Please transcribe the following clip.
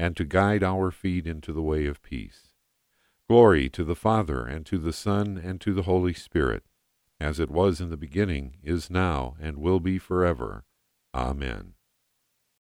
and to guide our feet into the way of peace. Glory to the Father, and to the Son, and to the Holy Spirit, as it was in the beginning, is now, and will be forever. Amen.